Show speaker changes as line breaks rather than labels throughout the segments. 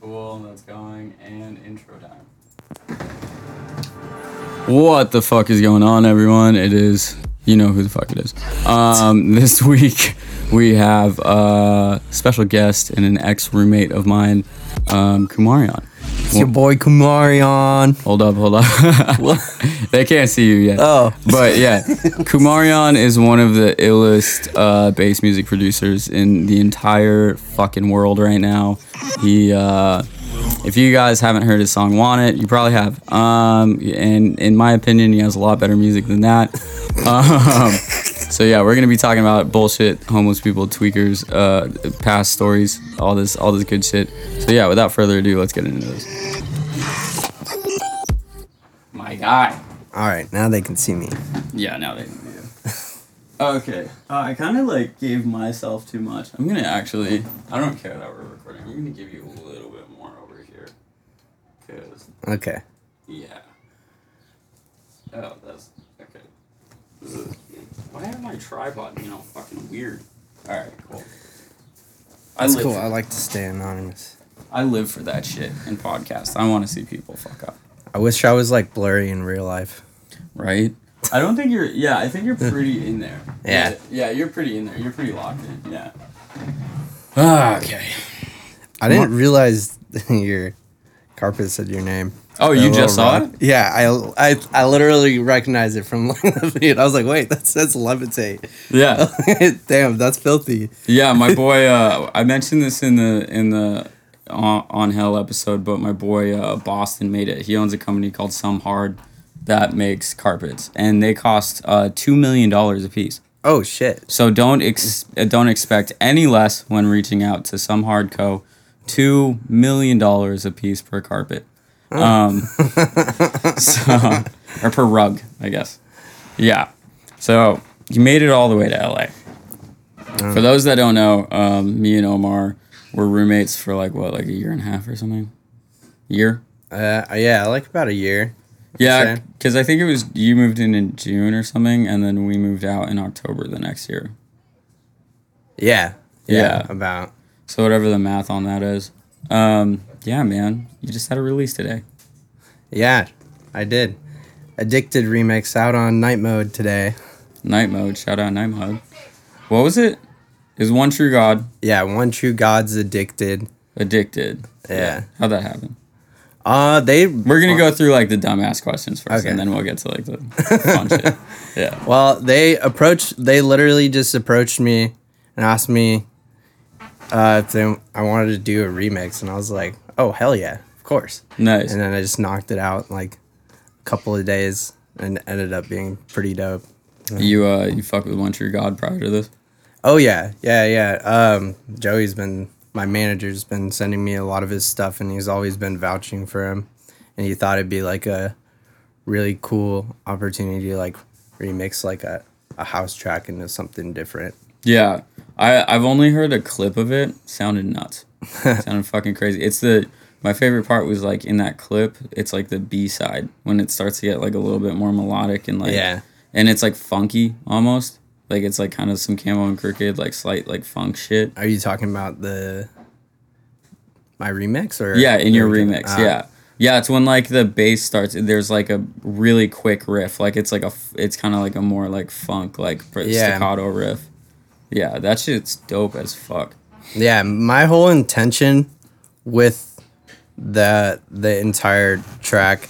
Cool, that's going. And intro time. What the fuck is going on, everyone? It is, you know who the fuck it is. Um, this week we have a special guest and an ex roommate of mine, um, Kumarion.
Your boy Kumarion.
Hold up, hold up. they can't see you yet.
Oh.
But yeah, Kumarion is one of the illest uh, bass music producers in the entire fucking world right now. He, uh, if you guys haven't heard his song "Want It," you probably have. Um, and in my opinion, he has a lot better music than that. Um, so yeah, we're gonna be talking about bullshit, homeless people, tweakers, uh, past stories, all this, all this good shit. So yeah, without further ado, let's get into this. My guy.
All right, now they can see me.
Yeah, now they can do. okay. Uh, I kind of like gave myself too much. I'm gonna actually. I don't care that we're recording. I'm gonna give you a little bit more over here. Cause
Okay.
yeah. Oh, that's okay. Why are my tripod being all fucking weird? All right, cool. I
That's
live
cool. I like to stay anonymous.
I live for that shit in podcasts. I want to see people fuck up.
I wish I was like blurry in real life.
right? I don't think you're. Yeah, I think you're pretty in there.
Yeah.
Yeah, you're pretty in there. You're pretty locked in. Yeah. Ah, okay.
I didn't realize your carpet said your name.
Oh, you just saw it?
Yeah, I, I I literally recognized it from the feed. I was like, wait, that says levitate.
Yeah.
Damn, that's filthy.
Yeah, my boy. Uh, I mentioned this in the in the on, on Hell episode, but my boy uh, Boston made it. He owns a company called Some Hard that makes carpets, and they cost uh, two million dollars a piece.
Oh shit.
So don't ex- don't expect any less when reaching out to Some Hard Co. Two million dollars a piece per carpet. Um, so, or per rug, I guess. Yeah. So you made it all the way to LA. For those that don't know, um, me and Omar were roommates for like what, like a year and a half or something. Year.
Uh, yeah, like about a year.
Yeah, because I think it was you moved in in June or something, and then we moved out in October the next year.
Yeah.
Yeah.
About.
So whatever the math on that is. Um, yeah, man, you just had a release today.
Yeah, I did. Addicted remix out on night mode today.
Night mode. Shout out night mode. What was it? It one true God.
Yeah, one true god's addicted.
Addicted.
Yeah.
How'd that happen?
Uh, they.
We're gonna go through like the dumbass questions first,
Okay.
and then we'll get to like the fun shit. Yeah.
Well, they approached. They literally just approached me and asked me uh, if they, I wanted to do a remix, and I was like, "Oh hell yeah, of course!"
Nice.
And then I just knocked it out in like a couple of days, and ended up being pretty dope.
You uh, you fuck with one true God prior to this.
Oh yeah, yeah, yeah. Um, Joey's been my manager's been sending me a lot of his stuff, and he's always been vouching for him. And he thought it'd be like a really cool opportunity to like remix like a, a house track into something different.
Yeah, I I've only heard a clip of it. Sounded nuts. Sounded fucking crazy. It's the my favorite part was like in that clip. It's like the B side when it starts to get like a little bit more melodic and like
Yeah.
and it's like funky almost. Like it's like kind of some Camo and Krooked like slight like funk shit.
Are you talking about the my remix or
Yeah, in your remix.
Ah,
yeah. Yeah, it's when like the bass starts. There's like a really quick riff. Like it's like a It's kind of like a more like funk like
Yeah.
staccato riff. Yeah, that shit's dope as fuck.
Yeah, my whole intention with that the entire track,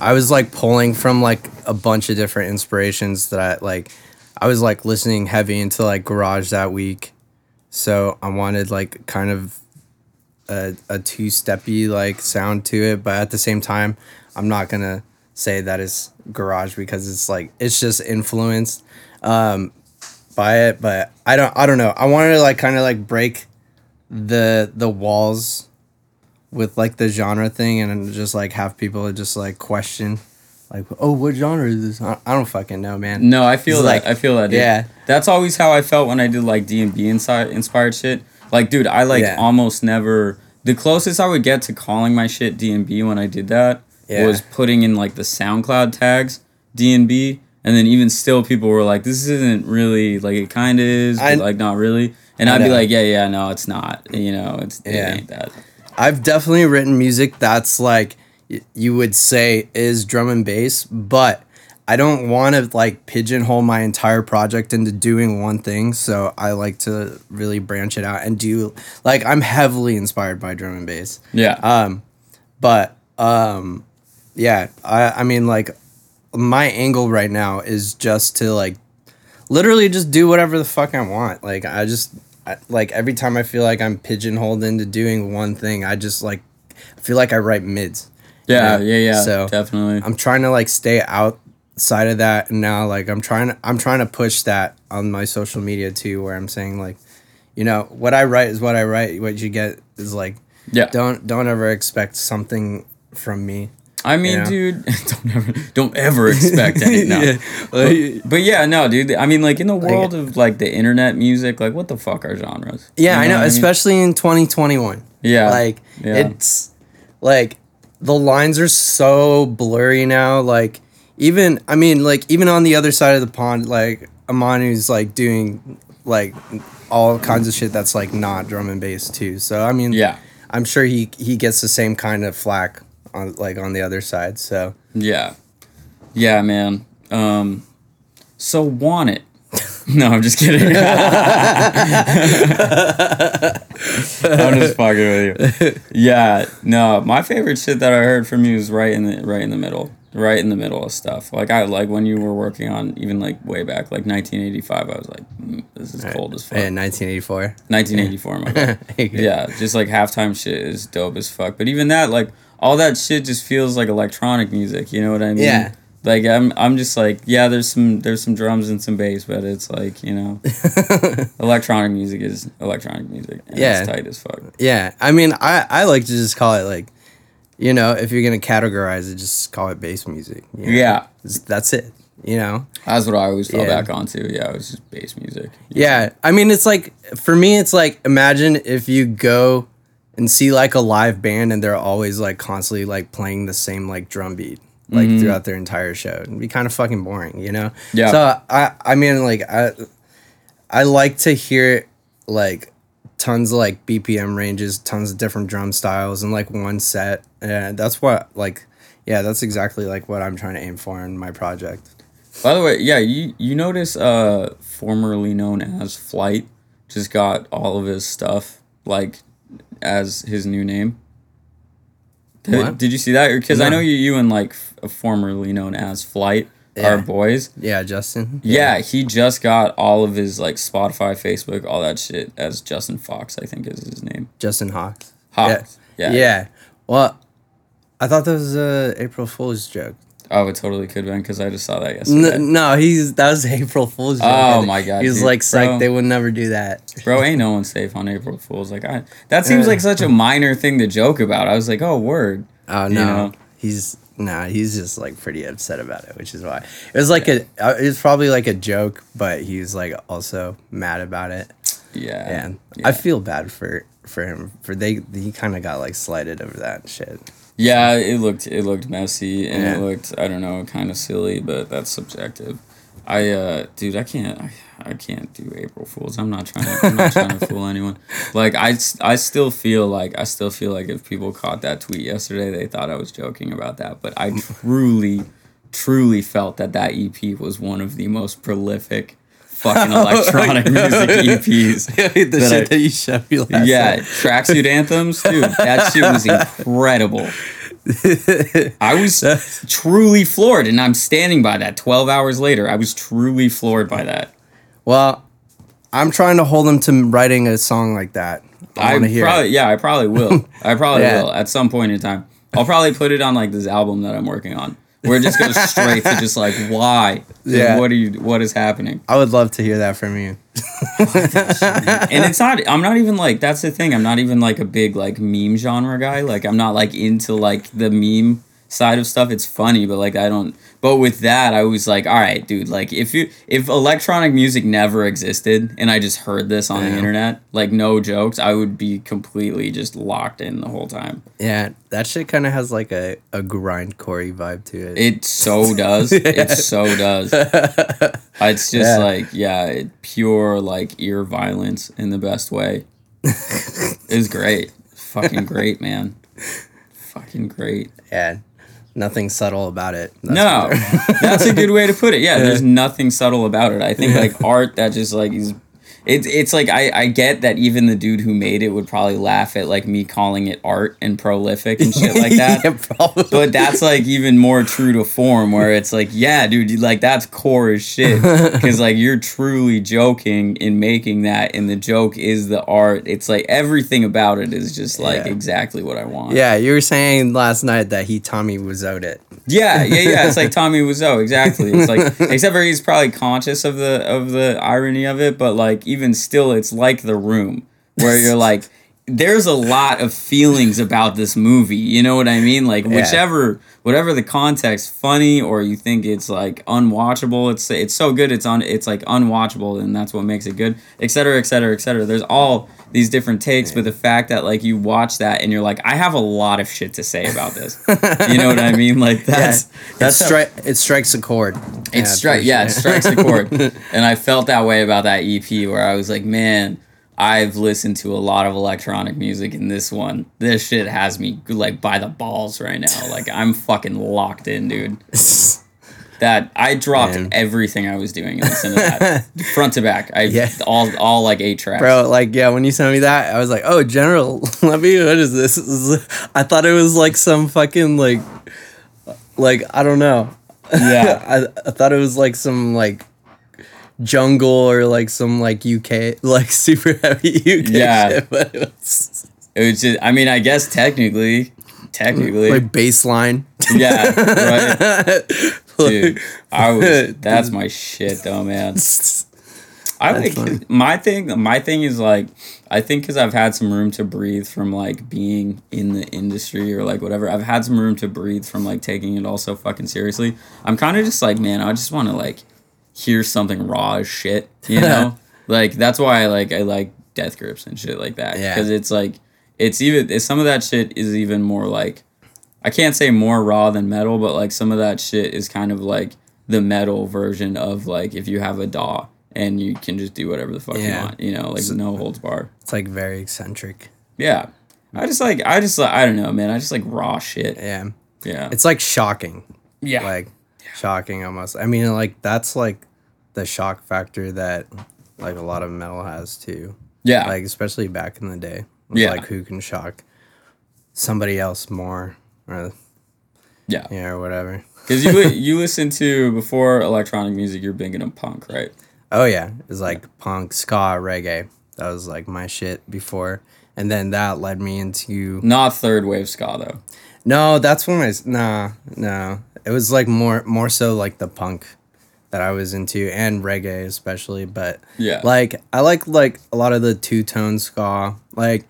I was like pulling from like a bunch of different inspirations that I like. I was like listening heavy into like garage that week, so I wanted like kind of a a two steppy like sound to it, but at the same time, I'm not gonna say that it's garage because it's like it's just influenced um, by it. But I don't I don't know. I wanted to like kind of like break the the walls with like the genre thing and just like have people just like question like oh what genre is this i, don't fucking know man
No, I feel
It's
that.
like-
I feel that. dude.
yeah.
that's always how I felt when I did like D and B inside inspired shit. Like, dude, I like
Yeah.
almost never. The closest I would get to calling my shit D and B when I did that
Yeah.
was putting in like the SoundCloud tags D and then even still people were like, "This isn't really like it kind of is, but
I-
like not really." And I'd be like, "Yeah, yeah, no, it's not. You know, it's it
Yeah.
ain't that."
I've definitely written music that's like you would say is drum and bass, but I don't want to like pigeonhole my entire project into doing one thing. So I like to really branch it out and do like I'm heavily inspired by drum and bass.
Yeah.
Um, but um, yeah, I I mean like my angle right now is just to like literally just do whatever the fuck I want. Like I just I, like every time I feel like I'm pigeonholed into doing one thing, I just like I feel like I write mids.
yeah,
know?
yeah, yeah.
So,
definitely.
I'm trying to like stay outside of that and now like I'm trying to I'm trying to push that on my social media too where I'm saying like you know what I write is what I write what you get is like
yeah.
don't don't ever expect something from me
I mean, dude, don't ever, don't ever expect any. No.
Yeah.
But, but yeah, no, dude. I mean, like in the world of like the internet music, like what the fuck are genres?
Yeah,
You
I know,
what mean?
especially in 2021.
Yeah,
Like
yeah.
it's like the lines are so blurry now. Like even I mean, like even on the other side of the pond, like Amanu's like doing like all kinds of shit that's like not drum and bass too. So I mean,
Yeah,
I'm sure he he gets the same kind of flack on like on the other side. So
yeah, yeah, man. Um, so want it. No, I'm just kidding. I'm just fucking with you. Yeah, no, my favorite shit that I heard from you is right in the right in the middle, right in the middle of stuff. Like I like when you were working on even like way back, like 1985. I was like, mm, this is cold as fuck.
in 1984.
1984, my bad. yeah, just like halftime shit is dope as fuck. But even that, like all that shit, just feels like electronic music. You know what I mean?
Yeah.
Like I'm, I'm just like, yeah. There's some, there's some drums and some bass, but it's like, you know, electronic music is electronic music.
Yeah.
it's tight as fuck.
Yeah, I mean, I I like to just call it like, you know, if you're gonna categorize it, just call it bass music. you know?
Yeah,
that's it. You know.
that's what I always fell
Yeah.
back onto. Yeah, it was just bass music.
Yeah, I mean, it's like for me, it's like imagine if you go and see like a live band and they're always like constantly like playing the same like drum beat like throughout their entire show. It'd be kind of fucking boring, you know.
Yeah.
So I I mean like I I like to hear like tons of like BPM ranges, tons of different drum styles in like one set. And that's what like yeah, that's exactly like what I'm trying to aim for in my project.
By the way, yeah, you you notice uh formerly known as Flight just got all of his stuff like as his new name. Did,
What?
did you see that? Because I know you you and like f- uh, formerly known as Flight are boys.
Yeah, Justin.
Yeah, he just got all of his like Spotify, Facebook, all that shit as Justin Fox. I think is his name.
Justin Hawks.
Hawks.
Yeah.
Yeah.
Yeah. Well, I thought that was a April Fool's joke.
Oh, it totally could have been because I just saw that yesterday.
N- no, he's that was April Fool's joke.
Oh my God,
He's
dude,
like psyched
bro.
they would never do that.
Bro, ain't no one safe on April Fools. Like I, that seems like such a minor thing to joke about. I was like, oh word.
Oh
You
no.
know?
He's nah, he's just like pretty upset about it, which is why. It was like a uh, it was probably like a joke, but he's like also mad about it.
Yeah.
And
yeah.
I feel bad for for him for they he kind of got like slighted over that shit.
Yeah, it looked it looked messy and
Yeah.
it looked I don't know kind of silly, but that's subjective. I uh, dude, I can't I, I can't do April Fools. I'm not trying to I'm not trying to fool anyone. Like I I still feel like I still feel like if people caught that tweet yesterday, they thought I was joking about that. But I truly, truly felt that that EP was one of the most prolific fucking electronic music EPs.
the
That
shit
I-
that you showed me last
Yeah,
time.
tracksuit anthems, dude. That shit was incredible. I was truly floored, and I'm standing by that. Twelve hours later, I was truly floored by that.
Well, I'm trying to hold him to writing a song like that. I,
I
want to hear.
probably,
it.
yeah, I probably will. I probably
Yeah.
will at some point in time. I'll probably put it on like this album that I'm working on, where it just goes straight to just like why,
Yeah.
what are you, what is happening?
I would love to hear that from you.
and it's not i'm not even like that's the thing i'm not even like a big like meme genre guy like i'm not like into like the meme side of stuff it's funny but like i don't but with that i was like all right dude like if you if electronic music never existed and i just heard this on the internet like no jokes i would be completely just locked in the whole time
Yeah, that shit kind of has like a, a grindcore vibe to it.
it so does it so does it's just
Yeah.
like yeah it, pure like ear violence in the best way it's great fucking great, man. Fucking great.
Yeah, nothing subtle about it. That's
no, that's a good way to put it. Yeah, there's nothing subtle about it. I think like art that just like is. It's it's like I, I get that even the dude who made it would probably laugh at like me calling it art and prolific and shit like that.
yeah.
But that's like even more true to form, where it's like, yeah, dude, you- like that's core as shit. Because like you're truly joking in making that, and the joke is the art. It's like everything about it is just like
Yeah.
exactly what I want.
yeah, you were saying last night that he Tommy was out it.
yeah, yeah, yeah. It's like Tommy Wiseau, exactly. It's like except for he's probably conscious of the of the irony of it, but like even still, it's like The Room, where you're like. There's a lot of feelings about this movie. You know what I mean? Like
Yeah.
whichever, whatever the context, funny or you think it's like unwatchable. It's it's so good. It's on. It's like unwatchable, and that's what makes it good. Et cetera, et cetera, et cetera. There's all these different takes, but the fact that like you watch that and you're like, I have a lot of shit to say about this. you know what I mean? Like that's
yeah,
that's
it, stri- it strikes a chord.
it strike yeah, it strikes a chord. and I felt that way about that EP where I was like, man, I've listened to a lot of electronic music and this one, this shit has me like by the balls right now. Like I'm fucking locked in, dude. That I dropped
Man.
everything I was doing and listened to that front to back. I
Yeah.
all all like eight tracks.
Bro, like yeah, when you sent me that, I was like, "Oh, General, let me. What is this? This is- I thought it was like some fucking like, like I don't know.
Yeah.
I, I thought it was like some like jungle or like some like UK like super heavy UK
Yeah.
shit, but it was
It was just I mean, I guess technically technically
like baseline.
Yeah, right. Dude, I was that's my shit though, man. I
That's
like
funny.
my thing. My thing is like I think because I've had some room to breathe from like being in the industry or like whatever. I've had some room to breathe from like taking it all so fucking seriously. I'm kind of just like, man, I just want to like hear something raw as shit. You know, like that's why I like I like death grips and shit like that.
Yeah.
because it's like it's even it's, some of that shit is even more like I can't say more raw than metal, but like some of that shit is kind of like the metal version of like if you have a DAW and you can just do whatever the fuck you want, you know, like no holds barred.
It's like very eccentric.
Yeah. I just like I just like I don't know, man. I just like raw shit.
Yeah,
Yeah.
it's like shocking.
yeah.
like shocking almost. I mean, like that's like the shock factor that like a lot of metal has too.
yeah.
Like especially back in the day.
Yeah.
Like who can shock somebody else more or
yeah.
yeah or whatever.
Cuz you you listen to before electronic music, you're big into punk, right?
Oh yeah, it's like punk, ska, reggae. That was like my shit before, and then that led me into
Not third wave ska though.
no. That's when I nah no. It was like more more so like the punk that I was into and reggae especially, but
Yeah.
like I like like a lot of the two tone ska, like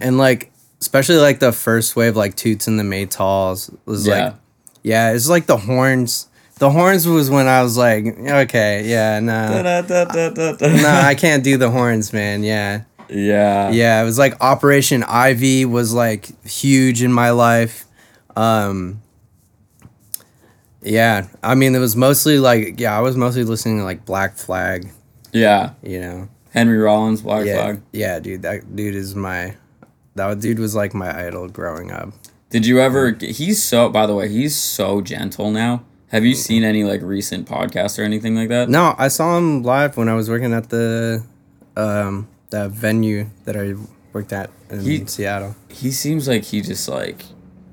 and like especially like the first wave, like Toots and the Maytals was
Yeah.
like yeah, it's like the horns. The horns was when I was like, okay, yeah, nah, nah, I can't do the horns, man. Yeah,
Yeah.
yeah. It was like Operation Ivy was like huge in my life. Um, yeah, I mean, it was mostly like, yeah, I was mostly listening to like Black Flag,
Yeah.
you know.
Henry Rollins, Black
yeah,
Flag.
yeah, dude, that dude is my, that dude was like my idol growing up.
Did you ever? He's so. By the way, he's so gentle now. Have you seen any like recent podcasts or anything like that?
No, I saw him live when I was working at the, um, that venue that I worked at in
He-
Seattle.
He seems like he just like.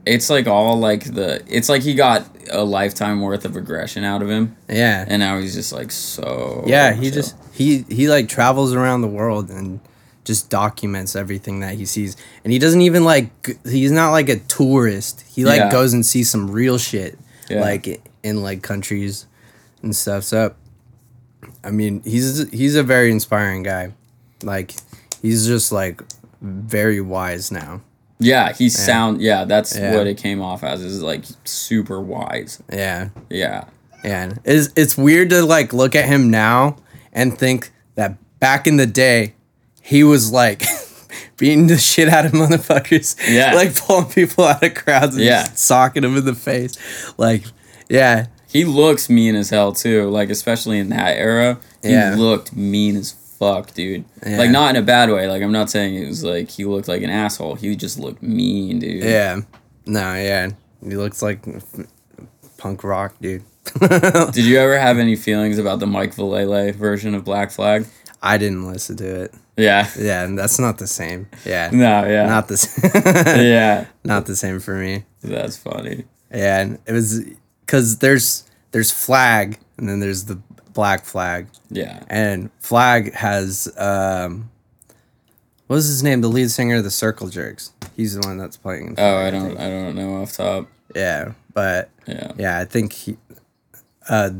It's like all like the. It's like he got a lifetime worth of aggression out of him,
Yeah,
and now he's just like so.
yeah. He
chill.
just he he like travels around the world and just documents everything that he sees, and he doesn't even like g- he's not like a tourist. He like
Yeah.
goes and sees some real shit,
Yeah.
like in like countries and stuff. So, I mean, he's he's a very inspiring guy. Like, he's just like very wise now.
Yeah, he sound. Yeah, that's
Yeah.
what it came off as. Is like super wise.
Yeah.
Yeah.
And it's it's weird to like look at him now and think that back in the day, he was like beating the shit out of motherfuckers.
Yeah.
Like pulling people out of crowds and
Yeah.
just socking them in the face. Like, yeah.
He looks mean as hell too. Like especially in that era, he
Yeah.
looked mean as fuck, dude.
Yeah.
Like not in a bad way. Like I'm not saying it was like he looked like an asshole. He just looked mean, dude.
Yeah. No, yeah. He looks like punk rock, dude.
Did you ever have any feelings about the Mike Vallely version of Black Flag?
I didn't listen to it.
Yeah.
Yeah, and that's not the same. Yeah.
No, yeah.
Not the same.
yeah.
Not the same for me.
That's funny.
Yeah, and it was cuz there's there's flag and then there's the black flag.
Yeah.
And flag has um what was his name? The lead singer of the Circle Jerks. He's the one that's playing. in
Oh, I don't
think.
I don't know off top.
Yeah, but
Yeah.
Yeah, I think he, uh,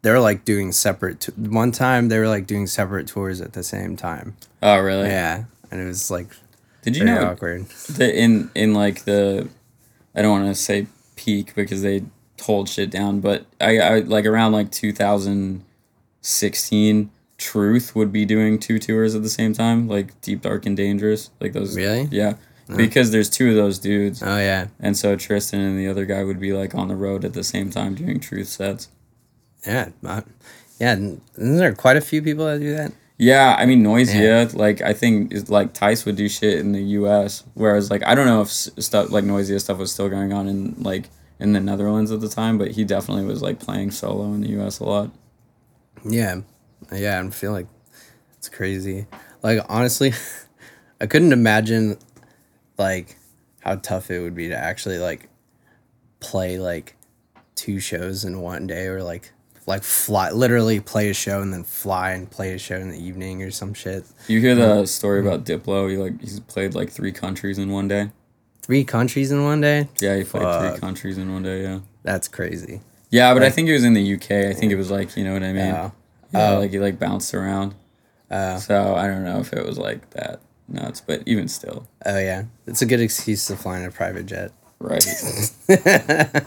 they're like doing separate. T- one time they were like doing separate tours at the same time.
Oh, really?
Yeah, and it was like
Did you know
awkward.
that in in like the I don't want to say peak because they hold shit down, but I, I like around like 2016 Truth would be doing two tours at the same time, like Deep Dark and Dangerous, like those
Really?
Yeah. Because there's two of those dudes.
Oh yeah,
And so Tristan and the other guy would be like on the road at the same time doing truth sets.
yeah, uh, yeah. Isn't there quite a few people that do that?
Yeah, I mean Noisia, like I think is like Thijs would do shit in the U.S. Whereas like I don't know if stuff like Noisia stuff was still going on in like in the Netherlands at the time, but he definitely was like playing solo in the U.S. a lot.
Yeah, yeah. I feel like it's crazy. Like honestly, I couldn't imagine like how tough it would be to actually like play like two shows in one day or like like fly literally play a show and then fly and play a show in the evening or some shit.
You hear the um, story about Diplo? He like he's played like three countries in one day.
Three countries in one day?
Yeah, he played
Fuck.
three countries in one day. Yeah.
That's crazy.
Yeah, but I think it was in the UK. I think it was like you know what I mean.
Oh.
Yeah,
Oh.
like he like bounced around.
Oh.
So I don't know if it was like that nuts, but even still,
Oh yeah. It's a good excuse to fly in a private jet.
right,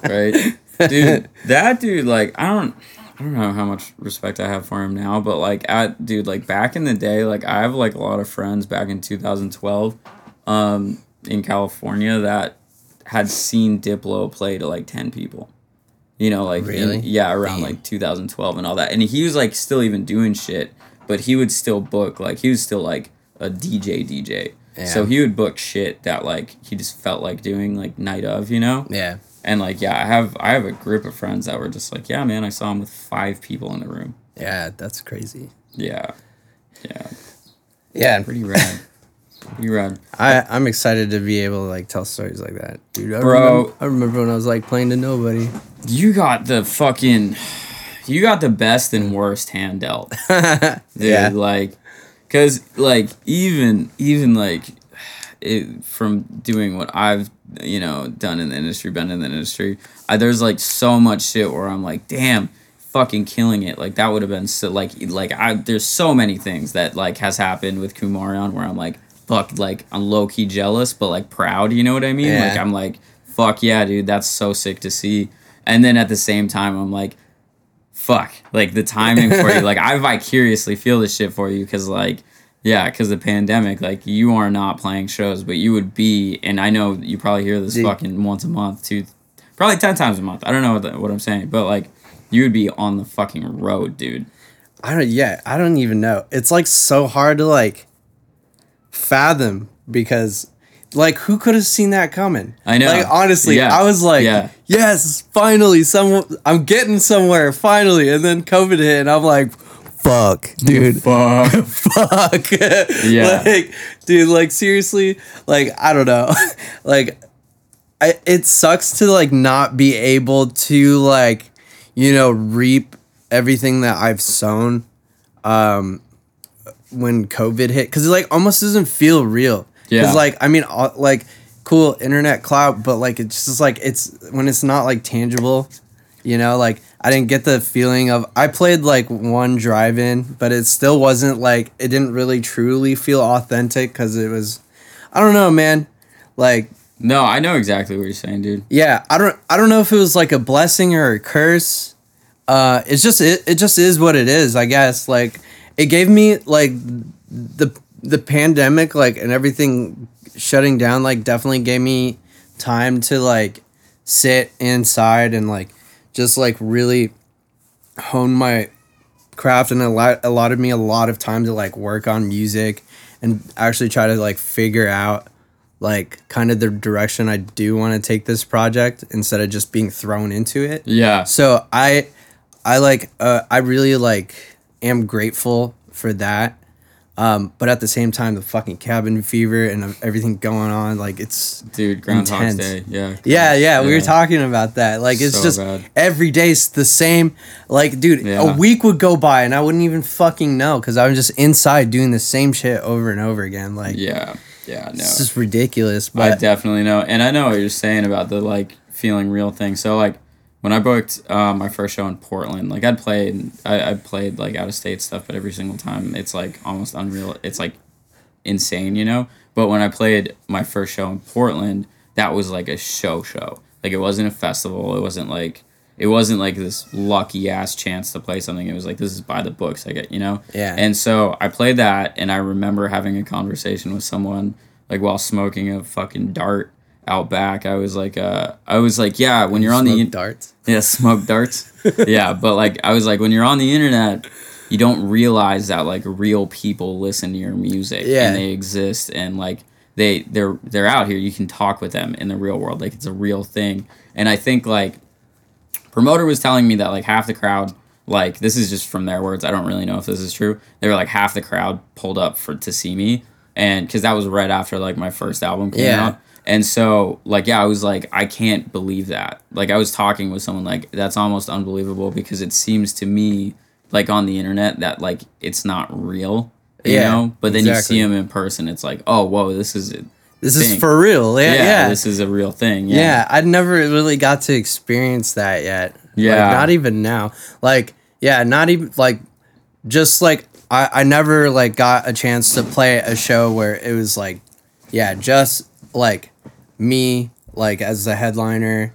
right, dude. That dude, like, I don't, I don't know how much respect I have for him now, but like, at dude, like back in the day, like I have like a lot of friends back in 2012, um, in California that had seen Diplo play to like ten people. You know, like in-
Really?
yeah, around
Damn.
like 2012 and all that, and he was like still even doing shit, but he would still book like he was still like a DJ DJ.
Yeah.
So he would book shit that like he just felt like doing like night of, you know?
Yeah.
And like yeah, I have I have a group of friends that were just like, yeah, man, I saw him with five people in the room.
Yeah, that's crazy.
Yeah. Yeah.
Yeah.
Pretty rad. Pretty run.
I, I'm excited to be able to like tell stories like that. Dude, I
Bro.
remember, I remember when I was like playing to nobody.
You got the fucking you got the best and worst hand dealt. Dude,
Yeah.
like cuz like even even like it, from doing what I've you know done in the industry, been in the industry, I, there's like so much shit where I'm like, damn, fucking killing it. Like that would have been so like like I there's so many things that like has happened with Kumarion where I'm like, fuck, like I'm low key jealous, but like proud. You know what I mean?
Yeah.
Like I'm like, fuck yeah, dude, that's so sick to see. And then at the same time, I'm like, fuck, like the timing for you. Like I vicariously feel this shit for you because like yeah, because the pandemic, like you are not playing shows, but you would be, and I know you probably hear this
Dude.
fucking once a month, two, probably ten times a month. I don't know what, the, what I'm saying, but like you would be on the fucking road, dude.
I don't. Yeah, I don't even know. It's like so hard to like fathom because, like, who could have seen that coming?
I know.
Like, honestly,
Yeah.
I was like,
Yeah.
yes, finally, some. I'm getting somewhere finally, and then COVID hit, and I'm like, fuck, dude.
Fuck.
fuck.
Yeah.
like, dude, like seriously, like I don't know. like I it sucks to like not be able to like, you know, reap everything that I've sown um when COVID hit cuz it like almost doesn't feel real.
Yeah.
Cuz like I mean uh, like cool internet clout, but like it's just like it's when it's not like tangible, you know, like I didn't get the feeling of I played like one drive-in, but it still wasn't like it didn't really truly feel authentic cuz it was I don't know, man. Like
No, I know exactly what you're saying, dude.
yeah, I don't I don't know if it was like a blessing or a curse. Uh it's just it, it just is what it is, I guess. Like it gave me like the the pandemic like and everything shutting down like definitely gave me time to like sit inside and like just like really hone my craft and allowed, allotted me a lot of time to like work on music and actually try to like figure out like kind of the direction I do want to take this project instead of just being thrown into it.
Yeah.
So I I like uh, I really like am grateful for that. Um, but at the same time, the fucking cabin fever and everything going on, like it's
Dude, Groundhog's
intense.
Day. Yeah.
yeah, yeah, we were talking about that. Like it's
So
just
bad.
every day's the same. Like, dude,
Yeah.
a week would go by and I wouldn't even fucking know because I was just inside doing the same shit over and over again. Like,
Yeah. Yeah. No.
it's just ridiculous. But I
definitely know, and I know what you're saying about the like feeling real thing. So like when I booked uh, my first show in Portland, like I'd played, I, I played like out of state stuff, but every single time it's like almost unreal. It's like insane, you know. But when I played my first show in Portland, that was like a show show. Like it wasn't a festival. It wasn't like it wasn't like this lucky ass chance to play something. It was like this is by the books. I get you know.
Yeah.
And so I played that, and I remember having a conversation with someone like while smoking a fucking dart out back. I was like, uh, I was like, yeah, when you're on the
smoke
in-
darts.
yeah, smoke darts. yeah, but like I was like, when you're on the internet, you don't realize that like real people listen to your music
Yeah.
and they exist and like they they're they're out here. You can talk with them in the real world. Like it's a real thing. And I think like promoter was telling me that like half the crowd like this is just from their words. I don't really know if this is true. They were like half the crowd pulled up for to see me and cuz that was right after like my first album came
Yeah.
out. And so, like, yeah, I was like, I can't believe that. Like, I was talking with someone, like, that's almost unbelievable because it seems to me, like, on the internet, that, like, it's not real, you
Yeah,
know? But then
exactly.
you see them in person, it's like, oh, whoa, this is it.
This is for real. Yeah,
Yeah,
yeah.
this is a real thing.
Yeah,
Yeah.
I'd never really got to experience that yet.
Yeah.
Like, not even now. Like, yeah, not even like just like I, I never like got a chance to play a show where it was like yeah, just like me like as the headliner.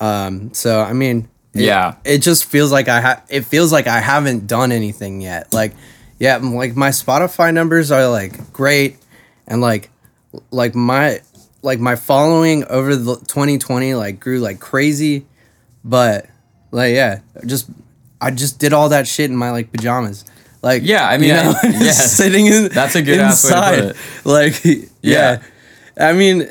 Um so I mean it-
Yeah.
it just feels like I have it feels like I haven't done anything yet. Like yeah, like my Spotify numbers are like great and like like my like my following over the 2020 like grew like crazy but like yeah just i just did all that shit in my like pajamas like
Yeah, I mean, I- yeah.
sitting in
That's a good ass way to put it.
like yeah.
Yeah.
i mean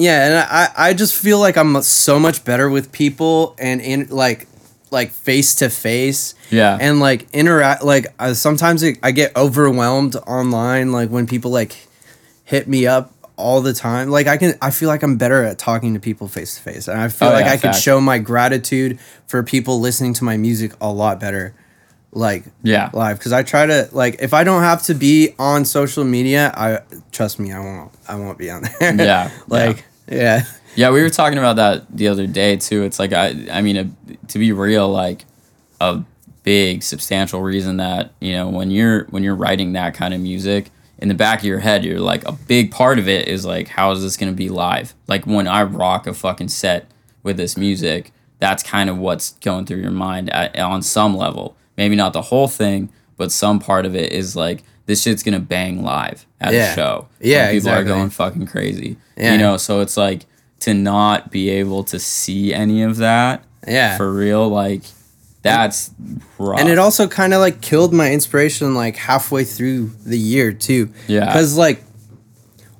yeah and i i just feel like i'm so much better with people and in like like face to face
Yeah.
and like interact like uh, sometimes it, i get overwhelmed online like when people like hit me up all the time like i can i feel like i'm better at talking to people face to face and i feel
Oh,
like
yeah,
i could show my gratitude for people listening to my music a lot better like
Yeah.
live because i try to like if i don't have to be on social media i trust me i won't i won't be on there
Yeah,
like yeah
Yeah, Yeah, we were talking about that the other day too. It's like I, I mean, a, to be real, like a big substantial reason that you know when you're when you're writing that kind of music in the back of your head, you're like a big part of it is like how is this gonna be live? Like when I rock a fucking set with this music, that's kind of what's going through your mind at, on some level. Maybe not the whole thing, but some part of it is like this shit's gonna bang live at
Yeah.
a show.
Yeah,
people
exactly.
are going fucking crazy.
Yeah.
You know, so it's like to not be able to see any of that
yeah
for real, like that's rough.
and it also kind of like killed my inspiration like halfway through the year too
Yeah.
because like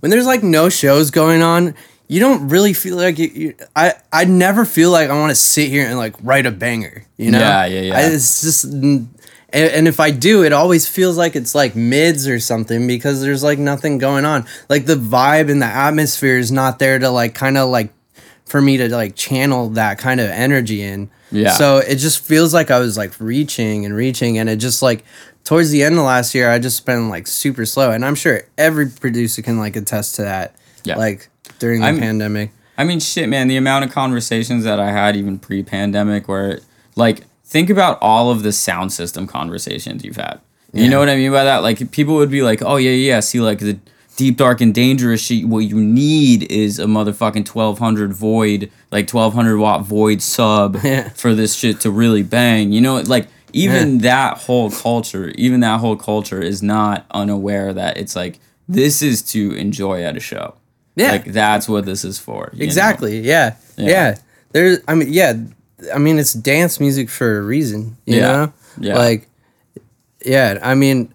when there's like no shows going on you don't really feel like you, you i i never feel like i want to sit here and like write a banger you know
Yeah, yeah, yeah.
I, it's just and, and if i do it always feels like it's like mids or something because there's like nothing going on like the vibe and the atmosphere is not there to like kind of like for me to like channel that kind of energy in
Yeah.
so it just feels like I was like reaching and reaching, and it just like towards the end of last year, I just been like super slow, and I'm sure every producer can like attest to that.
Yeah.
Like during the
I'm-
pandemic.
I mean, shit, man, the amount of conversations that I had even pre pandemic where, like, think about all of the sound system conversations you've had. You
Yeah.
know what I mean by that? Like, people would be like, oh, yeah, yeah, see, like, the deep, dark, and dangerous shit, what you need is a motherfucking 1200 void, like, 1200 watt void sub
Yeah.
for this shit to really bang. You know, like, even that whole culture, even that whole culture is not unaware that it's like, this is to enjoy at a show.
Yeah.
Like, that's what this is for. know?
Exactly. Yeah.
Yeah.
yeah. There's. I mean, yeah. I mean, it's dance music for a reason. You
Yeah.
know.
Yeah.
Like, yeah, I mean,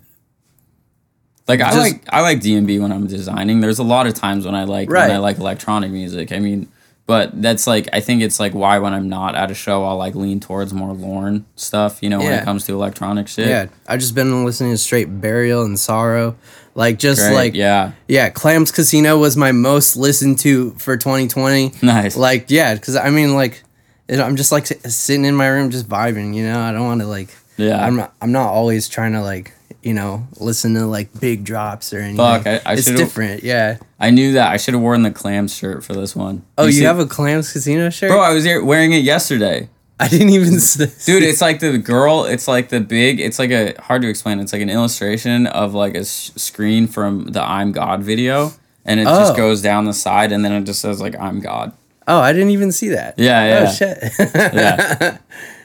Like I
Just-
like I like D and B when I'm designing. There's a lot of times when I like
Right.
when I like electronic music. I mean, but that's like I think it's like why when I'm not at a show I'll like lean towards more Lorn stuff. You know when it comes to electronic shit.
yeah, I've just been listening to straight Burial and Sorrow. Like, just
Great,
like,
yeah,
yeah, Clams Casino was my most listened to for 2020.
nice.
Like, yeah, because I mean, like, I'm just like sitting in my room just vibing, you know? I don't want to, like,
yeah,
I'm not, I'm not always trying to, like, you know, listen to like big drops or anything.
Fuck, I- I
it's different, yeah.
I knew that. I should have worn the clams shirt for this one.
Oh, you,
see-
have a Clams Casino shirt?
bro? I was here wearing it yesterday.
I didn't even s-
Dude, it's like the girl. It's like the big. It's like a hard to explain. It's like an illustration of like a s- screen from the "I'm God" video, and it
Oh.
just goes down the side, and then it just says like "I'm God."
Oh, I didn't even see that.
Yeah, oh, yeah.
Oh shit.
Yeah,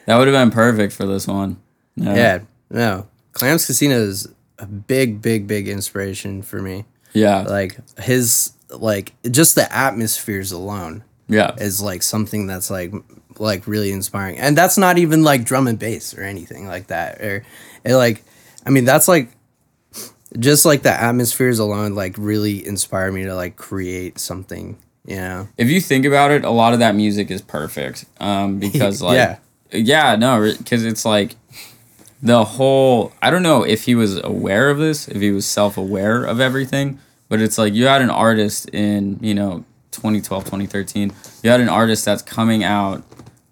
that would have been perfect for this one. Yeah,
yeah. No. Clams Casino is a big, big, big inspiration for me.
yeah,
Like his like just the atmospheres alone
yeah.
is like something that's like like really inspiring. And that's not even like drum and bass or anything like that. Or it like I mean that's like just like the atmospheres alone like really inspire me to like create something, know.
If you think about it, a lot of that music is perfect. Um, because like,
Yeah.
yeah, no, because it's like the whole. I don't know if he was aware of this, if he was self-aware of everything, but it's like you had an artist in you know 2012, 2013. You had an artist that's coming out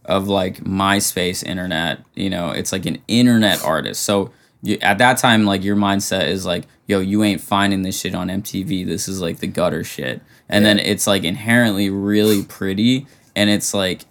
of like MySpace internet. You know, it's like an internet artist. So you, at that time, like your mindset is like, yo, you ain't finding this shit on MTV. This is like the gutter shit. And then it's like inherently really pretty, and it's like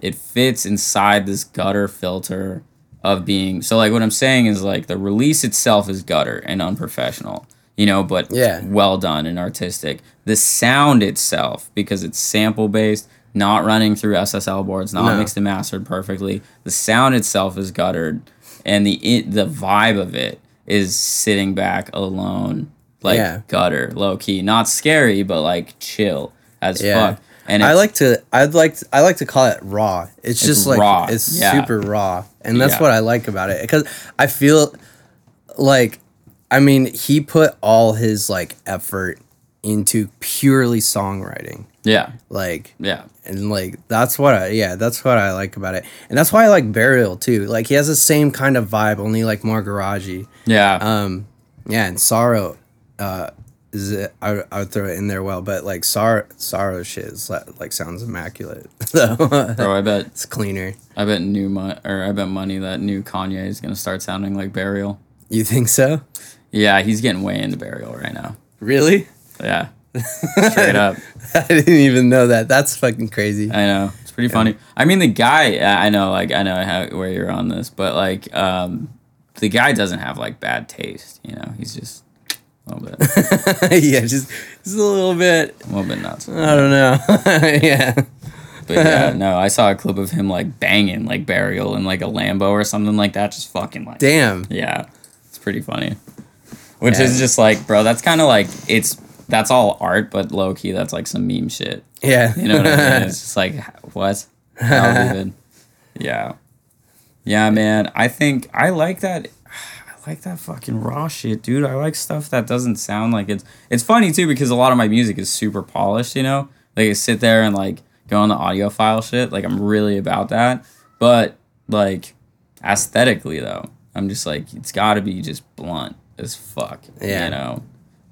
it fits inside this gutter filter of being. So like what I'm saying is like the release itself is gutter and unprofessional. You know, but
Yeah.
well done and artistic. The sound itself, because it's sample based, not running through SSL boards, not
No.
mixed and mastered perfectly. The sound itself is guttered, and the it, the vibe of it is sitting back alone, like
Yeah.
gutter, low key, not scary, but like chill as
Yeah.
fuck. And
I like to I'd like to, I like to call it raw. It's just like
raw,
it's
yeah.
super raw. And that's what I like about it cuz I feel like I mean, he put all his like effort into purely songwriting.
yeah,
Like
yeah,
and like that's what I yeah, that's what I like about it. And that's why I like Burial too. Like he has the same kind of vibe, only like more garagey.
yeah.
Um yeah, and Sorrow uh is it, I, I would throw it in there well, but like sorrow sorrow shit is like, like sounds immaculate. So
Bro, I bet
it's cleaner.
I bet new money or I bet money that new Kanye is gonna start sounding like Burial.
You think so?
Yeah, he's getting way into Burial right now.
Really?
Yeah, straight up.
I didn't even know that. That's fucking crazy.
I know it's pretty funny. I mean, the guy. I know, like, I know how where you're on this, but like, um, the guy doesn't have like bad taste. You know, he's just a little bit,
yeah, just just a little bit.
a little bit nuts.
I don't know. yeah.
But yeah, no, I saw a clip of him like banging like Burial in like a Lambo or something like that. Just fucking like,
Damn.
yeah, it's pretty funny. Which
Yeah.
is just like, bro, that's kind of like it's that's all art, but low key, that's like some meme shit.
Yeah.
You know what I mean? It's just like what? Yeah. Yeah, man. I think I like that. I like that fucking raw shit, dude. I like stuff that doesn't sound like it's. It's funny too because a lot of my music is super polished. You know, like I sit there and like go on the audiophile shit. Like I'm really about that. But like aesthetically though, I'm just like it's got to be just blunt as fuck.
Yeah.
You know,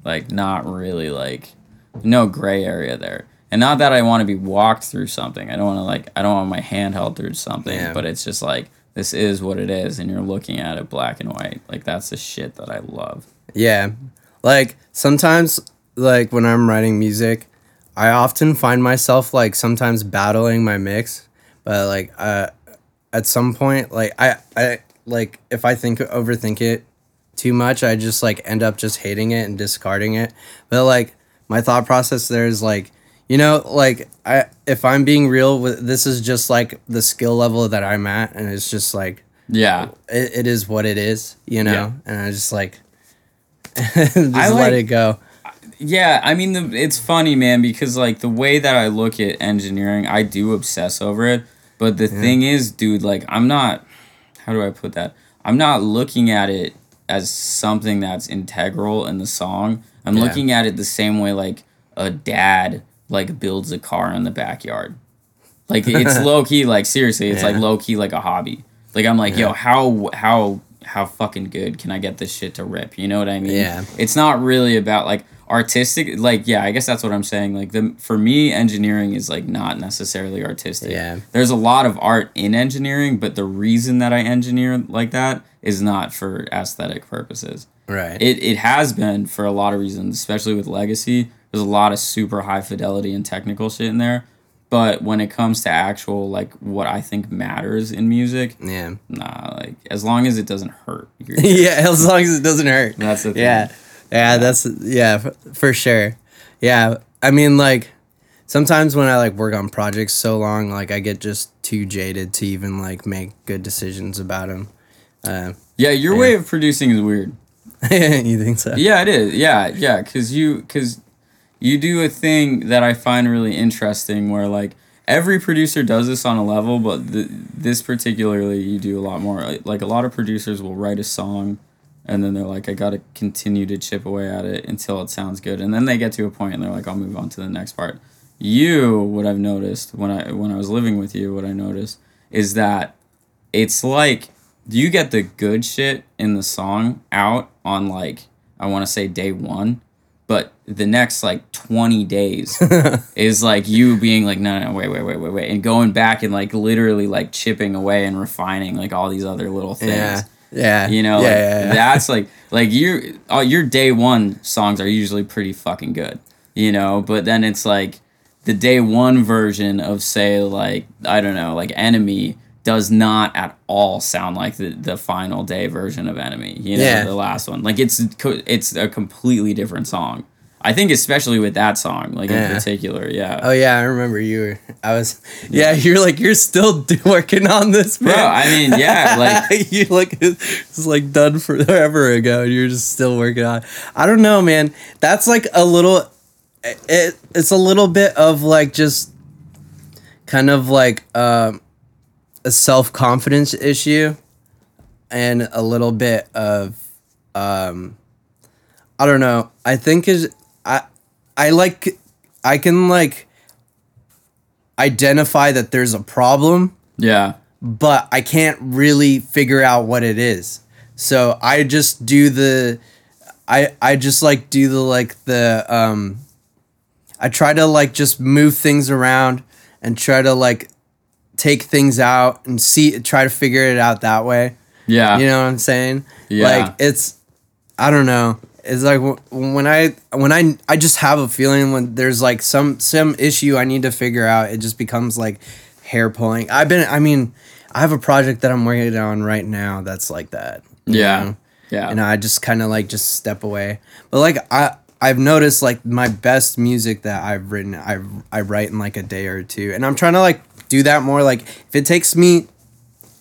like not really like no gray area there. And not that I want to be walked through something. I don't want to like I don't want my hand held through something.
Yeah.
But it's just like this is what it is, and you're looking at it black and white. Like that's the shit that I love.
Yeah. Like sometimes like when I'm writing music, I often find myself like sometimes battling my mix, but like uh at some point like I I like if I think overthink it too much, I just like end up just hating it and discarding it. But like my thought process there is like you know like I if I'm being real with this is just like the skill level that I'm at and it's just like
Yeah.
it, it is what it is, you know?
Yeah.
And I just like just
I
let
like-
it go.
Yeah, I mean, the, it's funny, man, because like the way that I look at engineering, I do obsess over it. But the thing is, dude, like I'm not. How do I put that? I'm not looking at it as something that's integral in the song. I'm
Yeah.
looking at it the same way like a dad like builds a car in the backyard. Like it's low key, like seriously, it's like low key like a hobby. Like I'm like, yo, how how how fucking good can I get this shit to rip? You know what I mean?
Yeah.
It's not really about like artistic like yeah, I guess that's what I'm saying. Like the for me engineering is like not necessarily artistic.
Yeah.
There's a lot of art in engineering, but the reason that I engineer like that is not for aesthetic purposes.
Right.
It it has been for a lot of reasons, especially with legacy. There's a lot of super high fidelity and technical shit in there. But when it comes to actual like what I think matters in music,
yeah.
nah, like as long as it doesn't hurt.
Yeah, as long as it doesn't hurt.
that's the thing.
Yeah. Yeah, that's yeah, for sure. Yeah. I mean like sometimes when I like work on projects so long, like I get just too jaded to even like make good decisions about them. Uh,
Yeah, your way of producing is weird.
you think so?
Yeah, it is. Yeah, yeah, cuz you cuz you do a thing that I find really interesting where like every producer does this on a level, but th- this particularly you do a lot more. Like a lot of producers will write a song and then they're like I got to continue to chip away at it until it sounds good. And then they get to a point and they're like I'll move on to the next part. You what I've noticed when I when I was living with you, what I noticed is that it's like you get the good shit in the song out on like I want to say day 1 but the next like 20 days is like you being like no no wait wait wait wait wait and going back and like literally like chipping away and refining like all these other little things
Yeah. Yeah.
you know
yeah,
like,
yeah, yeah.
that's like like your uh, your day one songs are usually pretty fucking good you know but then it's like the day one version of say like i don't know like enemy does not at all sound like the, the final day version of enemy you know
Yeah.
the last one like it's it's a completely different song i think especially with that song like in particular yeah
Oh yeah, I remember you were. I was. Yeah, you're like you're still working on this, man.
bro i mean yeah like
you like it's like done forever ago, and you're just still working on. it. I don't know, man. That's like a little. It it's a little bit of like just, kind of like um, a self confidence issue, and a little bit of, um, I don't know. I think is I, I like, I can like. Identify that there's a problem
yeah
but I can't really figure out what it is. So I just do the I I just like do the like the um I try to like just move things around and try to like take things out and see try to figure it out that way.
yeah
You know what I'm saying?
Yeah.
Like it's I don't know. It's like when I when I I just have a feeling when there's like some some issue I need to figure out, it just becomes like hair pulling. I've been I mean, I have a project that I'm working on right now that's like that.
yeah
know?
yeah
And I just kind of like just step away. But like I I've noticed like my best music that I've written I I write in like a day or two. And I'm trying to like do that more like if it takes me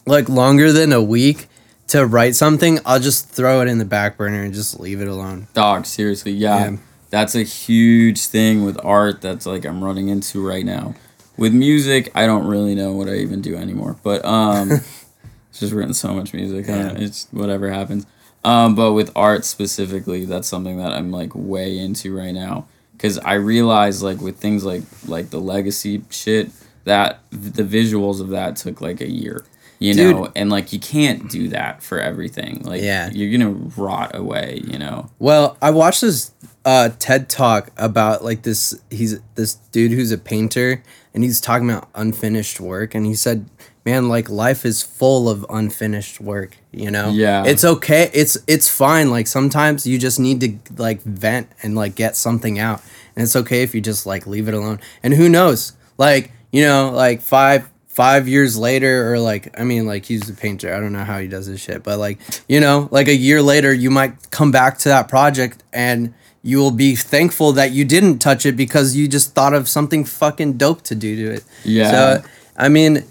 like longer than a week to write something, I'll just throw it in the back burner and just leave it alone.
Dog, seriously, yeah.
Yeah.
That's a huge thing with art that's like I'm running into right now. With music, I don't really know what I even do anymore. But um it's just written so much music. Don't it's whatever happens. Um but with art specifically, that's something that I'm like way into right now cuz I realize like with things like like the legacy shit that the visuals of that took like a year. You
Dude.
know, and like you can't do that for everything. Like
Yeah.
you're to rot away, you know.
Well, I watched this uh, TED talk about like this. He's this dude who's a painter, and he's talking about unfinished work, and he said, "Man, like life is full of unfinished work. You know,
Yeah.
it's okay. It's it's fine. Like sometimes you just need to like vent and like get something out, and it's okay if you just like leave it alone. And who knows, like you know, like five." Five years later, or like, I mean, like he's a painter. I don't know how he does his shit, but like, you know, like a year later, you might come back to that project and you will be thankful that you didn't touch it because you just thought of something fucking dope to do to it.
Yeah.
So, I mean,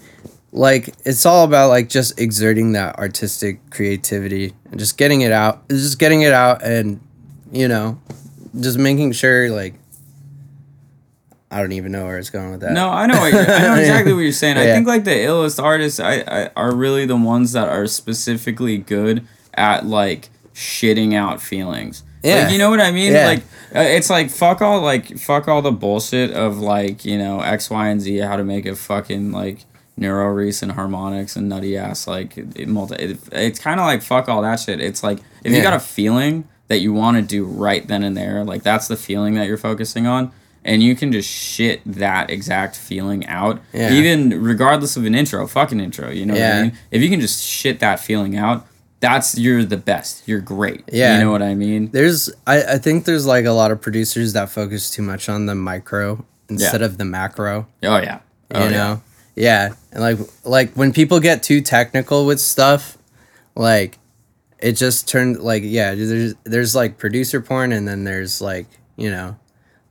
like, it's all about like just exerting that artistic creativity and just getting it out, just getting it out and, you know, just making sure like, I don't even know where it's going with that.
No, I know. What you're, I know exactly what you're saying. I
Yeah.
think like the illest artists, I, I are really the ones that are specifically good at like shitting out feelings.
Yeah.
Like, you know what I mean?
Yeah.
Like uh, it's like fuck all like fuck all the bullshit of like you know X, Y, and Z how to make a fucking like neuro recent harmonics and nutty ass like it, multi. It, it's kind of like fuck all that shit. It's like if you got a feeling that you want to do right then and there, like that's the feeling that you're focusing on. And you can just shit that exact feeling out,
Yeah.
even regardless of an intro, fucking intro. You know what
Yeah.
I mean? If you can just shit that feeling out, that's you're the best. You're great.
Yeah.
You know what I mean?
There's I, I think there's like a lot of producers that focus too much on the micro instead of the macro.
Oh yeah. Oh,
you know? Yeah. And like like when people get too technical with stuff, like it just turned like yeah, there's there's like producer porn and then there's like, you know,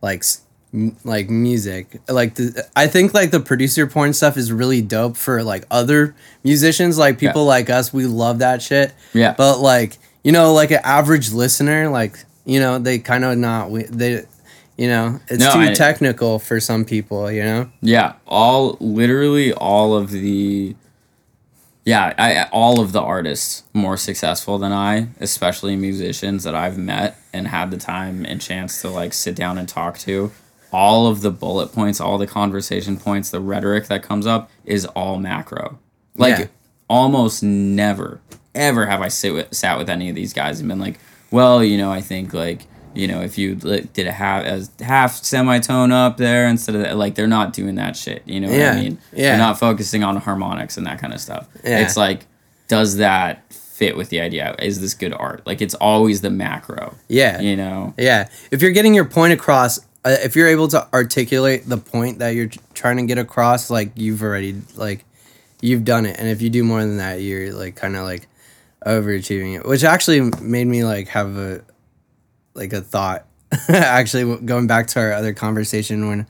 like m- like music. Like the, I think like the producer porn stuff is really dope for like other musicians like people like us, we love that shit.
Yeah.
But like, you know, like an average listener like, you know, they kind of not we- they you know, it's
No,
too
I-
technical for some people, you know?
Yeah, all literally all of the yeah, I all of the artists more successful than I, especially musicians that I've met and had the time and chance to like sit down and talk to. All of the bullet points, all the conversation points, the rhetoric that comes up is all macro. Like
Yeah.
almost never ever have I sit with, sat with any of these guys and been like, well, you know, I think like you know if you did a half as half semitone up there instead of that, like they're not doing that shit. You know what
Yeah,
I mean?
yeah.
They're not focusing on harmonics and that kind of stuff.
Yeah.
It's like, does that fit with the idea? Is this good art? Like it's always the macro.
Yeah.
You know.
Yeah, if you're getting your point across, uh, if you're able to articulate the point that you're trying to get across, like you've already like you've done it, and if you do more than that, you're like kind of like overachieving it, which actually made me like have a like a thought. actually, going back to our other conversation when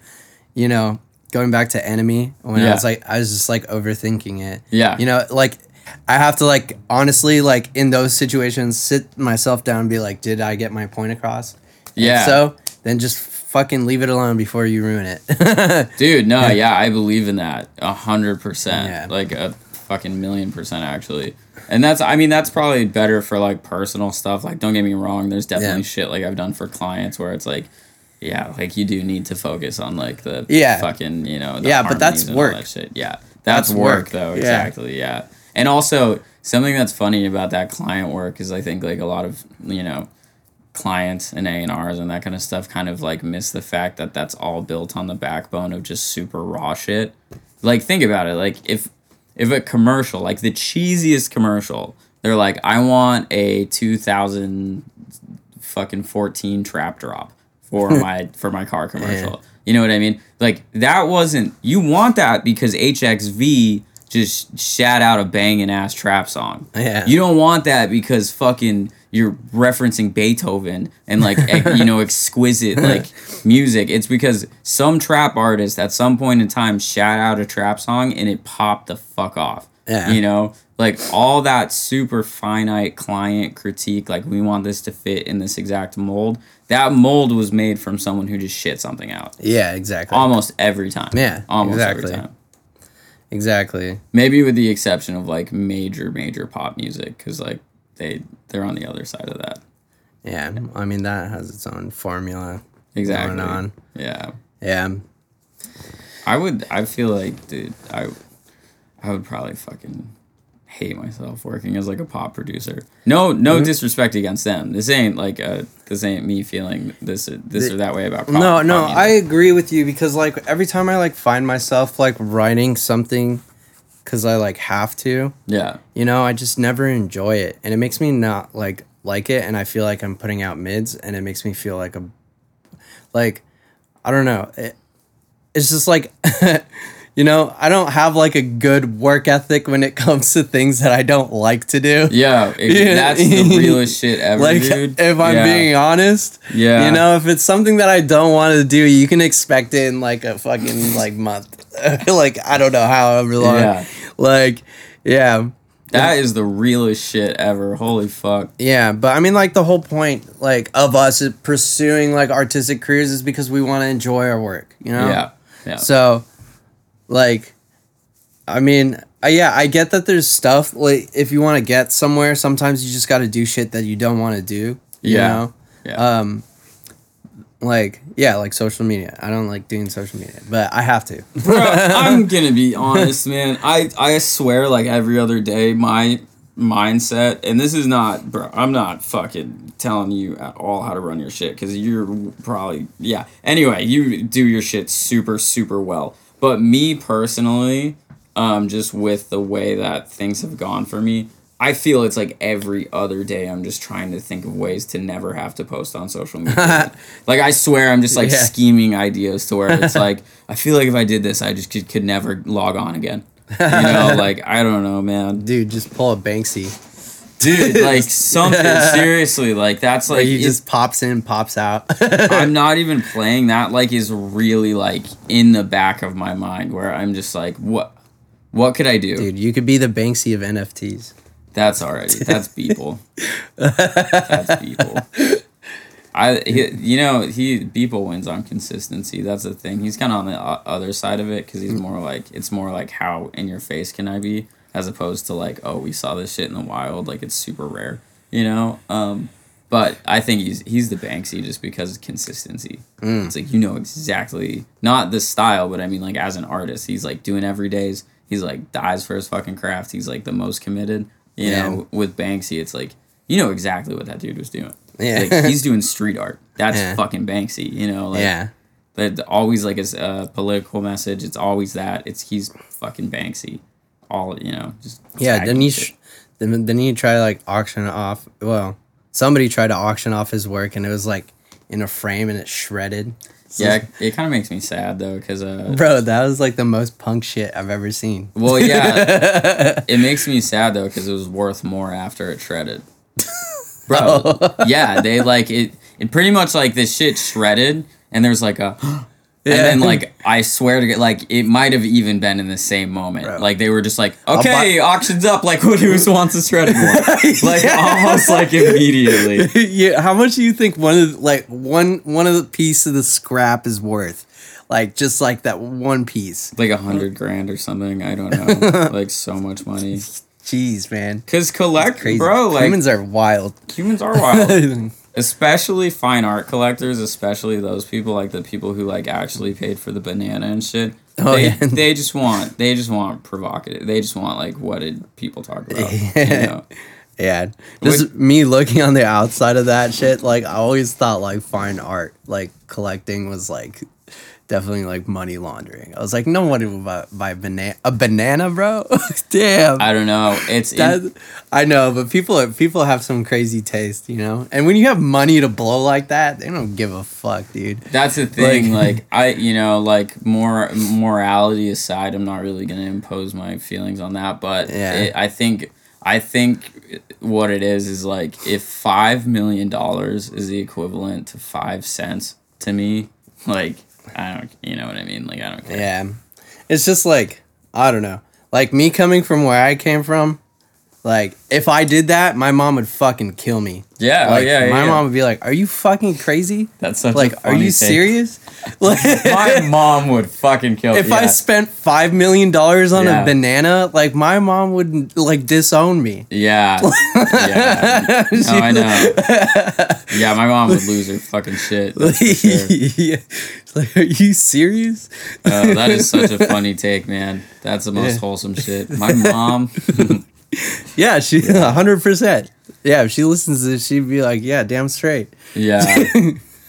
you know going back to enemy when I was like I was just like overthinking it.
Yeah.
you know, like. I have to like honestly like in those situations sit myself down and be like, did I get my point across? And
Yeah.
so then just fucking leave it alone before you ruin it.
Dude, no, yeah, I believe in that a hundred percent, like a fucking million percent actually. And that's, I mean, that's probably better for like personal stuff. Like, don't get me wrong, there's definitely
Yeah.
shit like I've done for clients where it's like, yeah, like you do need to focus on like the
Yeah.
fucking, you know, the
Yeah, but that's
harmonies and all
work.
that shit. Yeah, that's,
That's
work,
work.
though.
Yeah.
Exactly. Yeah, and also something that's funny about that client work is I think like a lot of you know clients and A&Rs and that kind of stuff kind of like miss the fact that that's all built on the backbone of just super raw shit. Like think about it, like if if a commercial, like the cheesiest commercial, they're like I want a 2000 fucking 14 trap drop for my for my car commercial. You know what I mean? Like that wasn't you want that because HXV just shout out a banging ass trap song.
Yeah.
You don't want that because fucking you're referencing Beethoven and like you know exquisite like music. It's because some trap artist at some point in time shout out a trap song and it popped the fuck off.
Yeah.
You know, like all that super finite client critique, like we want this to fit in this exact mold. That mold was made from someone who just shit something out
yeah, exactly.
almost every time.
Yeah,
almost every time.
Exactly.
Maybe with the exception of like major, major pop music, because like they they're on the other side of that.
Yeah, I mean that has its own formula
Exactly.
going on.
Yeah,
Yeah.
I would. I feel like, dude, I I would probably fucking hate myself working as like a pop producer. No, no
Mm-hmm.
disrespect against them. This ain't like a. This ain't me feeling this this or that way about. Pop,
No, no, I agree with you because like every time I like find myself like writing something cuz I like have to,
Yeah.
you know, I just never enjoy it and it makes me not like like it and I feel like I'm putting out mids and it makes me feel like a like I don't know. It, it's just like you know, I don't have like a good work ethic when it comes to things that I don't like to do.
Yeah, that's the realest shit ever,
like
dude.
if I'm
Yeah.
being honest,
Yeah.
you know, if it's something that I don't want to do, you can expect it in like a fucking like month, like I don't know, however long,
Yeah.
like yeah,
That is the realest shit ever. Holy fuck.
Yeah, but I mean, like the whole point, like of us pursuing like artistic careers is because we want to enjoy our work. You know.
Yeah. Yeah.
So, like, I mean, uh, yeah, I get that there's stuff like if you want to get somewhere, sometimes you just got to do shit that you don't want to do. You
Yeah.
know?
yeah.
Um, like yeah, like social media. I don't like doing social media, but I have to.
Bro, I'm gonna be honest, man. I I swear, like every other day, my mindset, and this is not, bro. I'm not fucking telling you at all how to run your shit because you're probably yeah. Anyway, you do your shit super super well, but me personally, um, just with the way that things have gone for me. I feel it's like every other day I'm just trying to think of ways to never have to post on social media. like I swear I'm just like
Yeah.
scheming ideas to where it's like I feel like if I did this I just could, could never log on again. You know, like I don't know, man.
Dude, just pull a Banksy.
Dude, like something seriously, like that's
Like
like
he
it-
just pops in, pops out.
I'm not even playing that like is really like in the back of my mind where I'm just like what what could I do?
Dude, you could be the Banksy of NFTs.
That's already that's people. that's people. I he, you know he people wins on consistency. That's the thing. He's kind of on the other side of it because he's mm. more like it's more like how in your face can I be as opposed to like oh we saw this shit in the wild like it's super rare you know. Um, but I think he's he's the Banksy just because of consistency. It's like you know exactly not the style, but I mean like as an artist, he's like doing every days. He's like dies for his fucking craft. He's like the most committed. You
Yeah.
know, with Banksy, it's like you know exactly what that dude was doing.
Yeah.
Like, he's doing street art. That's
Yeah.
fucking Banksy. You know, like
yeah.
but always like a uh, political message. It's always that. It's he's fucking Banksy. All you know, just
Yeah, didn't he? Sh- then didn't he try to like auction off? Well, somebody tried to auction off his work, and it was like in a frame, and it shredded.
yeah, it kind of makes me sad though, because uh,
Bro, that was like the most punk shit I've ever seen.
well, yeah, it makes me sad though because it was worth more after it shredded. Bro, yeah, they like it. It pretty much like this shit shredded, and there's like a. And then, like, I swear to get like it might have even been in the same moment. Like they were just like,
buy-
okay, auctions up. Like, who who wants to shred it more? Like almost like immediately.
yeah, how much do you think one of the, like one one of the piece of the scrap is worth? Like just like that one piece.
Like a hundred grand or something. I don't know. like so much money.
Jeez, man.
Cause collect, bro. Like
Humans are wild.
humans are wild. Especially fine art collectors, especially those people like the people who like actually paid for the banana and shit.
Oh,
they,
yeah.
they just want they just want provocative. They just want like what did people talk about? you know?
Yeah. Just me looking on the outside of that shit, like I always thought like fine art, like collecting was like definitely like money laundering. I was like, no one would buy, buy banana a banana, bro. Damn.
I don't know. It's in-
I know, but people people have some crazy taste, you know. And when you have money to blow like that, they don't give a fuck, dude.
That's the thing.
Like-
Like, I, you know, like more morality aside, I'm not really gonna impose my feelings on that. But
Yeah.
it, I think, I think what it is is like if five million dollars is the equivalent to five cents to me, like I don't, you know what I mean? Like I don't care.
Yeah. It's just like, I don't know. Like me coming from where I came from, like if I did that, my mom would fucking kill me.
Yeah, oh,
Like
yeah,
my
yeah.
mom would be like, "Are you fucking crazy?
That's such a
Like, are you
take.
serious?" Like,
My mom would fucking kill. Me.
If
yeah.
I spent five million dollars on
Yeah.
a banana, like my mom would like disown me.
Yeah. yeah. No, I know. Yeah, my mom would lose her fucking shit. for sure.
yeah. Like, are you serious?
Uh, that is such a funny take, man. That's the most
Yeah.
wholesome shit. My mom,
Yeah, she hundred percent. Yeah, if she listens to this, she'd be like, "Yeah, damn straight."
yeah,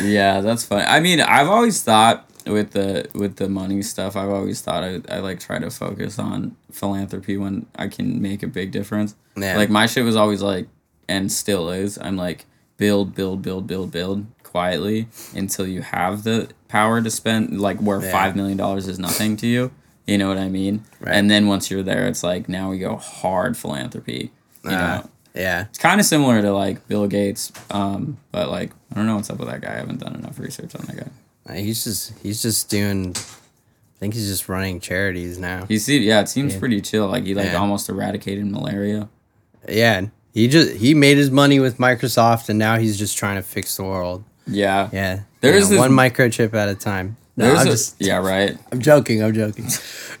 yeah, that's funny. I mean, I've always thought with the with the money stuff, I've always thought I, I like try to focus on philanthropy when I can make a big difference.
Yeah.
Like my shit was always like, and still is. I'm like build, build, build, build, build quietly until you have the power to spend. Like where
Yeah.
five million dollars is nothing to you. You know what I mean?
Right.
And then once you're there, it's like now we go hard philanthropy. You
uh,
know?
Yeah.
It's kind of similar to like Bill Gates, um, but like I don't know what's up with that guy. I haven't done enough research on that guy.
Uh, he's just he's just doing. I think he's just running charities now.
He see, yeah, it seems
yeah.
pretty chill. Like he like
yeah.
almost eradicated malaria.
Yeah, he just he made his money with Microsoft, and now he's just trying to fix the world.
Yeah,
yeah.
There's
one microchip at a time. No,
There's
I'm
a,
just
yeah, right.
I'm joking. I'm joking.